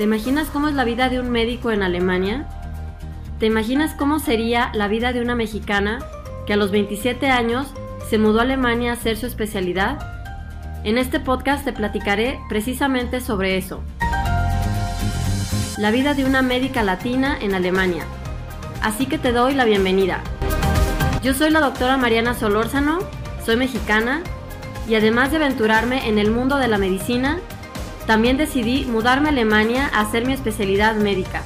¿Te imaginas cómo es la vida de un médico en Alemania? ¿Te imaginas cómo sería la vida de una mexicana que a los 27 años se mudó a Alemania a hacer su especialidad? En este podcast te platicaré precisamente sobre eso. La vida de una médica latina en Alemania. Así que te doy la bienvenida. Yo soy la doctora Mariana Solórzano, soy mexicana y además de aventurarme en el mundo de la medicina, también decidí mudarme a Alemania a hacer mi especialidad médica.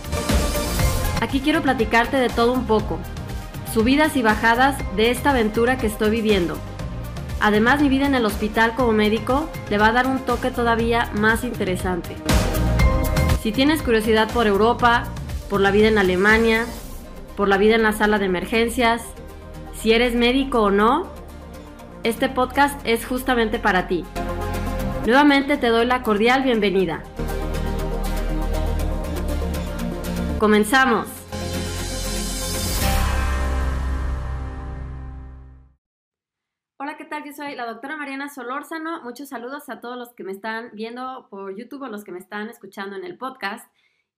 Aquí quiero platicarte de todo un poco, subidas y bajadas de esta aventura que estoy viviendo. Además, mi vida en el hospital como médico le va a dar un toque todavía más interesante. Si tienes curiosidad por Europa, por la vida en Alemania, por la vida en la sala de emergencias, si eres médico o no, este podcast es justamente para ti. Nuevamente te doy la cordial bienvenida. Comenzamos. Hola, ¿qué tal? Yo soy la doctora Mariana Solórzano. Muchos saludos a todos los que me están viendo por YouTube o los que me están escuchando en el podcast.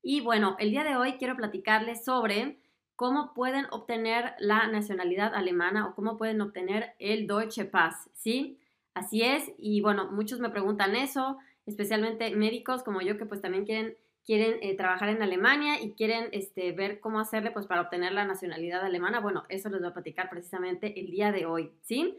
Y bueno, el día de hoy quiero platicarles sobre cómo pueden obtener la nacionalidad alemana o cómo pueden obtener el Deutsche Pass, ¿sí? Así es, y bueno, muchos me preguntan eso, especialmente médicos como yo que pues también quieren, quieren eh, trabajar en Alemania y quieren este, ver cómo hacerle pues para obtener la nacionalidad alemana. Bueno, eso les voy a platicar precisamente el día de hoy, ¿sí?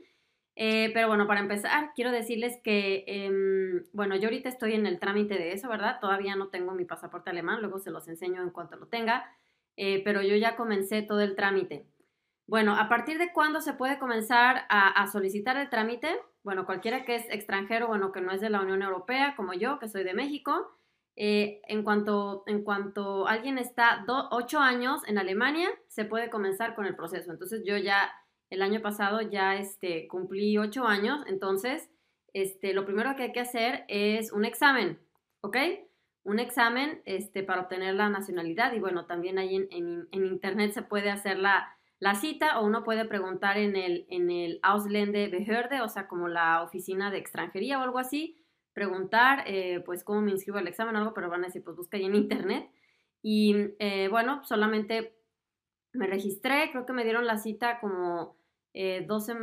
Eh, pero bueno, para empezar, quiero decirles que, em, bueno, yo ahorita estoy en el trámite de eso, ¿verdad? Todavía no tengo mi pasaporte alemán, luego se los enseño en cuanto lo tenga, eh, pero yo ya comencé todo el trámite. Bueno, ¿a partir de cuándo se puede comenzar a, solicitar el trámite? Bueno, cualquiera que es extranjero, bueno, que no es de la Unión Europea, como yo, que soy de México, eh, en, cuanto, en cuanto alguien está ocho años en Alemania, se puede comenzar con el proceso. Entonces yo ya el año pasado ya este, cumplí ocho años, entonces este, lo primero que hay que hacer es un examen, ¿ok? Un examen este, para obtener la nacionalidad y bueno, también ahí en, en, en internet se puede hacer la la cita o uno puede preguntar en el, en el Behörde, o sea, como la oficina de extranjería o algo así, preguntar, eh, pues, cómo me inscribo al examen o algo, pero van a decir, pues, busca ahí en internet. Y eh, bueno, solamente me registré, creo que me dieron la cita como eh, 12,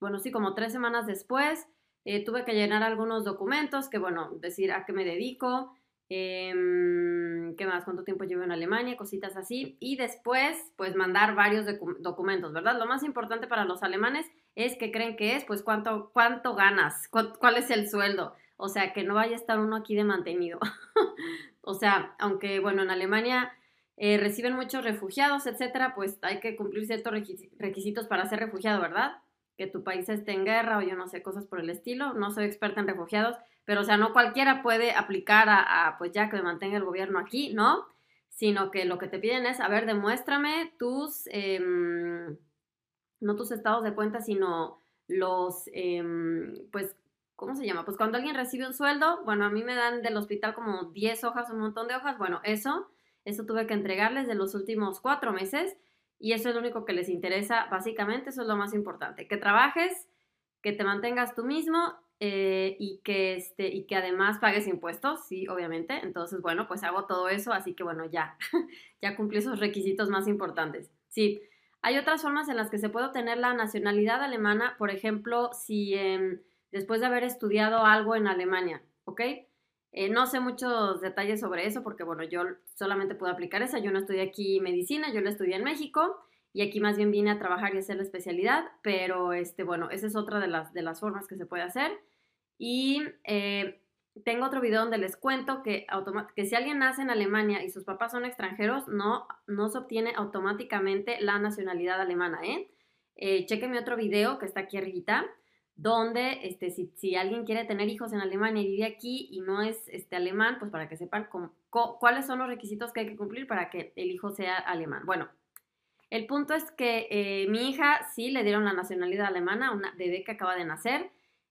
bueno, sí, como tres semanas después. Eh, tuve que llenar algunos documentos, que bueno, decir a qué me dedico, Em, ¿Qué más? ¿Cuánto tiempo llevo en Alemania? Cositas así. Y después, pues mandar varios documentos, ¿verdad? Lo más importante para los alemanes es que creen que es, pues, cuánto, cuánto ganas, cuál es el sueldo. O sea, que no vaya a estar uno aquí de mantenido. o sea, aunque, bueno, en Alemania eh, reciben muchos refugiados, etcétera, pues hay que cumplir ciertos requisitos para ser refugiado, ¿verdad? Que tu país esté en guerra o yo no sé, cosas por el estilo. No soy experta en refugiados, pero o sea, no cualquiera puede aplicar a, pues ya que me mantenga el gobierno aquí, ¿no? Sino que lo que te piden es, a ver, demuéstrame tus, em, no tus estados de cuenta, sino los, em, pues, ¿cómo se llama? Pues cuando alguien recibe un sueldo, bueno, a mí me dan del hospital como 10 hojas, un montón de hojas, bueno, eso, eso tuve que entregarles de los últimos cuatro meses y eso es lo único que les interesa, básicamente, eso es lo más importante, que trabajes, que te mantengas tú mismo eh, y, que este, y que además pagues impuestos, sí, obviamente. Entonces, bueno, pues hago todo eso, así que bueno, ya, ya cumplí esos requisitos más importantes. Sí, hay otras formas en las que se puede obtener la nacionalidad alemana, por ejemplo, si em, después de haber estudiado algo en Alemania, ¿ok? Eh, no sé muchos detalles sobre eso porque, bueno, yo solamente puedo aplicar esa. Yo no estudié aquí medicina, yo la estudié en México y aquí más bien vine a trabajar y hacer la especialidad, pero, este, bueno, esa es otra de las, de las formas que se puede hacer. Y eh, tengo otro video donde les cuento que, que si alguien nace en Alemania y sus papás son extranjeros, no, no se obtiene automáticamente la nacionalidad alemana, ¿eh? eh mi otro video que está aquí arribita, donde este, si, si, alguien quiere tener hijos en Alemania y vive aquí y no es este, alemán, pues para que sepan cuáles son los requisitos que hay que cumplir para que el hijo sea alemán. Bueno, el punto es que eh, mi hija sí le dieron la nacionalidad alemana, una bebé que acaba de nacer,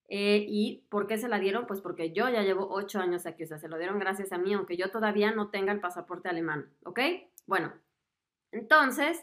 eh, ¿Y por qué se la dieron? Pues porque yo ya llevo ocho años aquí, o sea, se lo dieron gracias a mí, aunque yo todavía no tenga el pasaporte alemán, ¿ok? Bueno, entonces,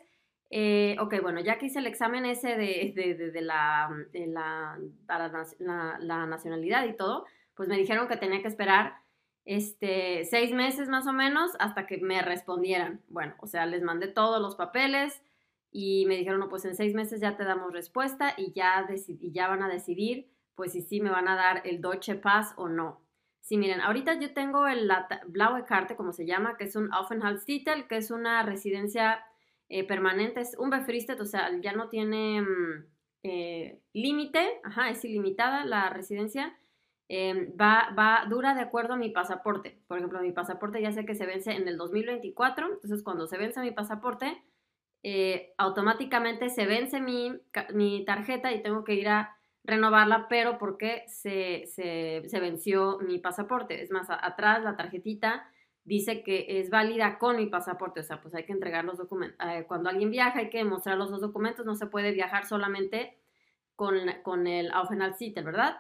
eh, ok, bueno, ya que hice el examen ese de, de, la, la, para la, nacionalidad y todo, pues me dijeron que tenía que esperar este, seis meses más o menos hasta que me respondieran. Bueno, o sea, les mandé todos los papeles y me dijeron, no, pues en seis meses ya te damos respuesta y ya, y ya van a decidir, pues si sí me van a dar el Deutsche Pass o no. Sí, miren, ahorita yo tengo el Blaue Karte, como se llama, que es un Aufenthaltstitel, que es una residencia eh, permanente, es un befristet, o sea, ya no tiene mm, eh, límite, ajá, es ilimitada la residencia, em, va, va, dura de acuerdo a mi pasaporte. Por ejemplo, mi pasaporte ya sé que se vence en el 2024, entonces cuando se vence mi pasaporte, eh, automáticamente se vence mi, mi tarjeta y tengo que ir a renovarla, pero porque se, se, venció mi pasaporte. Es más, atrás la tarjetita dice que es válida con mi pasaporte, o sea, pues hay que entregar los documentos. Eh, cuando alguien viaja hay que mostrar los dos documentos, no se puede viajar solamente con, con el Aufenthaltstitel, ¿verdad?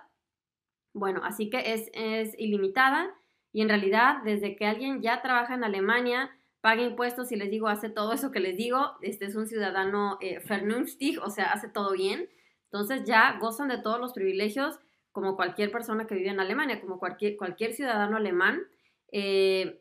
Bueno, así que es, es ilimitada y en realidad desde que alguien ya trabaja en Alemania, paga impuestos y les digo, hace todo eso que les digo, este es un ciudadano eh, vernünftig, o sea, hace todo bien, entonces ya gozan de todos los privilegios como cualquier persona que vive en Alemania, como cualquier, cualquier ciudadano alemán. Eh,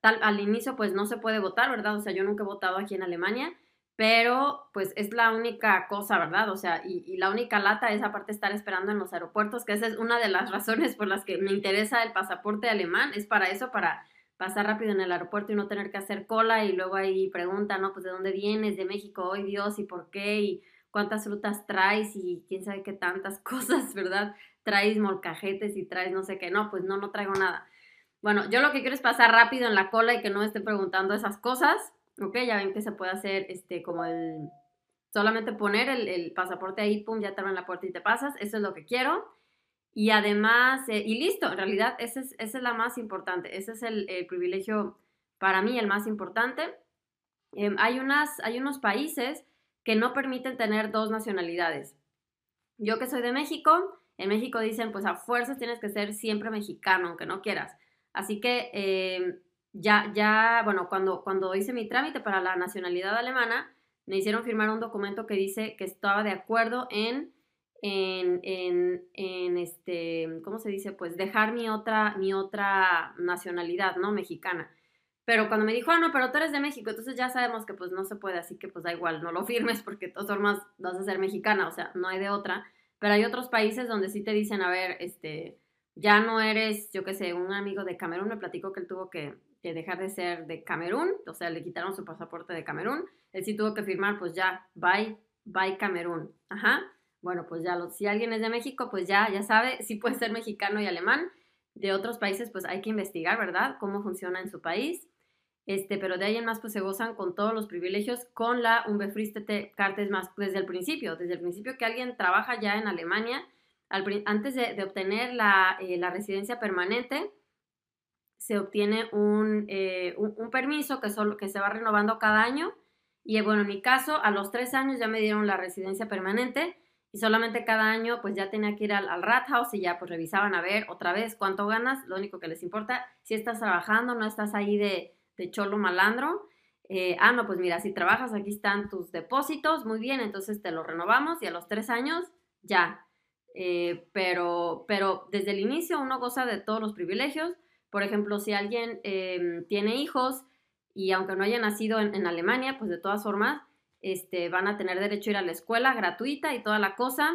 tal, al inicio pues no se puede votar, ¿verdad? O sea, yo nunca he votado aquí en Alemania, pero pues es la única cosa, ¿verdad? O sea, y, la única lata es aparte estar esperando en los aeropuertos, que esa es una de las razones por las que me interesa el pasaporte alemán, es para eso, para pasar rápido en el aeropuerto y no tener que hacer cola y luego ahí pregunta, ¿no? Pues de dónde vienes, de México, hoy Dios, y por qué, y cuántas frutas traes y quién sabe qué tantas cosas, ¿verdad? Traes molcajetes y traes no sé qué, no, pues no, no traigo nada. Bueno, yo lo que quiero es pasar rápido en la cola y que no me estén preguntando esas cosas, ¿ok? Ya ven que se puede hacer este como el, solamente poner el, pasaporte ahí, pum, ya te abren la puerta y te pasas, eso es lo que quiero. Y además, eh, y listo, en realidad esa es, ese es la más importante, ese es el, privilegio para mí, el más importante. Em, hay, unas, hay unos países que no permiten tener dos nacionalidades. Yo que soy de México, en México dicen, pues a fuerzas tienes que ser siempre mexicano, aunque no quieras. Así que em, ya, ya, bueno, cuando, cuando hice mi trámite para la nacionalidad alemana, me hicieron firmar un documento que dice que estaba de acuerdo en, en, en, en este, ¿cómo se dice? Pues dejar mi otra, mi otra nacionalidad, ¿no? Mexicana. Pero cuando me dijo, ah, no, pero tú eres de México, entonces ya sabemos que pues no se puede, así que pues da igual, no lo firmes porque de todas formas vas a ser mexicana, o sea, no hay de otra. Pero hay otros países donde sí te dicen, a ver, este, ya no eres, yo qué sé, un amigo de Camerún, me platicó que él tuvo que, dejar de ser de Camerún, o sea, le quitaron su pasaporte de Camerún, él sí tuvo que firmar, pues ya, bye, bye Camerún, ajá. Bueno, pues ya, si alguien es de México, pues ya, ya sabe, sí puede ser mexicano y alemán. De otros países, pues hay que investigar, ¿verdad? Cómo funciona en su país este, pero de ahí más pues se gozan con todos los privilegios con la Unbefristete Cartes más desde el principio, desde el principio que alguien trabaja ya en Alemania, antes de, obtener eh, la, residencia permanente, se obtiene un, eh, permiso que, solo, que se va renovando cada año y eh, bueno, en mi caso, a los tres años ya me dieron la residencia permanente y solamente cada año pues ya tenía que ir al, al Rathaus y ya pues revisaban a ver otra vez cuánto ganas, lo único que les importa, si estás trabajando, no estás ahí de de cholo malandro. Eh, ah, no, pues mira, si trabajas, aquí están tus depósitos, muy bien, entonces te lo renovamos y a los tres años ya. Eh, pero, pero desde el inicio uno goza de todos los privilegios. Por ejemplo, si alguien em, tiene hijos y aunque no haya nacido en, Alemania, pues de todas formas este, van a tener derecho a ir a la escuela gratuita y toda la cosa.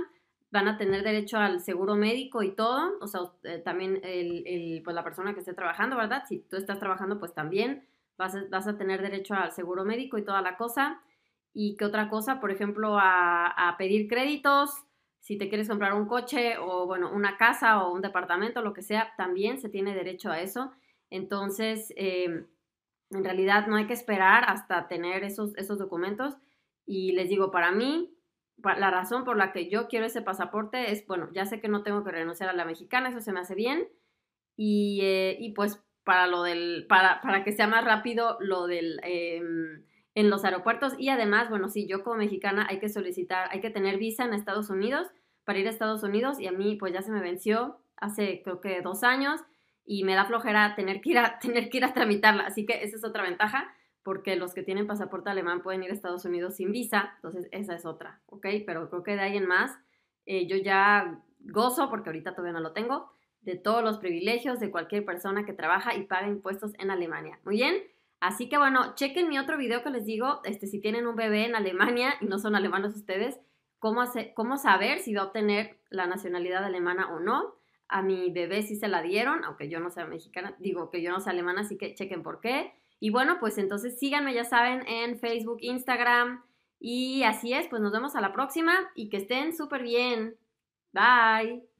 Van a tener derecho al seguro médico y todo. O sea, eh, también el, pues la persona que esté trabajando, ¿verdad? Si tú estás trabajando, pues también vas a, tener derecho al seguro médico y toda la cosa. Y qué otra cosa, por ejemplo, a, pedir créditos, si te quieres comprar un coche o, bueno, una casa o un departamento, lo que sea, también se tiene derecho a eso. Entonces, em, en realidad no hay que esperar hasta tener esos, esos documentos. Y les digo, para mí, la razón por la que yo quiero ese pasaporte es, bueno, ya sé que no tengo que renunciar a la mexicana, eso se me hace bien. Y, eh, y pues para lo del, para, para que sea más rápido lo del, em, en los aeropuertos y además, bueno, sí, yo como mexicana hay que solicitar, hay que tener visa en Estados Unidos para ir a Estados Unidos y a mí pues ya se me venció hace creo que dos años y me da flojera tener que ir a, tener que ir a tramitarla, así que esa es otra ventaja porque los que tienen pasaporte alemán pueden ir a Estados Unidos sin visa, entonces esa es otra, ¿ok? Pero creo que de ahí en más, eh, yo ya gozo, porque ahorita todavía no lo tengo, de todos los privilegios de cualquier persona que trabaja y paga impuestos en Alemania. Muy bien. Así que bueno, chequen mi otro video que les digo, este, si tienen un bebé en Alemania y no son alemanos ustedes, cómo, cómo saber si va a obtener la nacionalidad alemana o no. A mi bebé sí se la dieron, aunque yo no sea mexicana, digo que yo no sea alemana, así que chequen por qué. Y bueno, pues entonces síganme, ya saben, en Facebook, Instagram. Y así es, pues nos vemos a la próxima y que estén súper bien. Bye.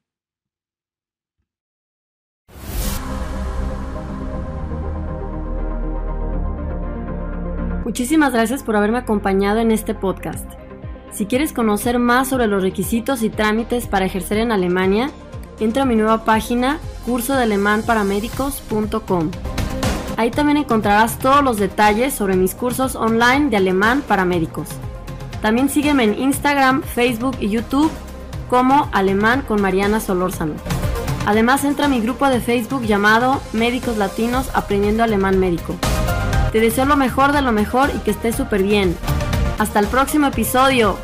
Muchísimas gracias por haberme acompañado en este podcast. Si quieres conocer más sobre los requisitos y trámites para ejercer en Alemania, entra a mi nueva página cursodealemanparamédicos.com. Ahí también encontrarás todos los detalles sobre mis cursos online de alemán para médicos. También sígueme en Instagram, Facebook y YouTube como Alemán con Mariana Solórzano. Además entra a mi grupo de Facebook llamado Médicos Latinos Aprendiendo Alemán Médico. Te deseo lo mejor de lo mejor y que estés súper bien. Hasta el próximo episodio.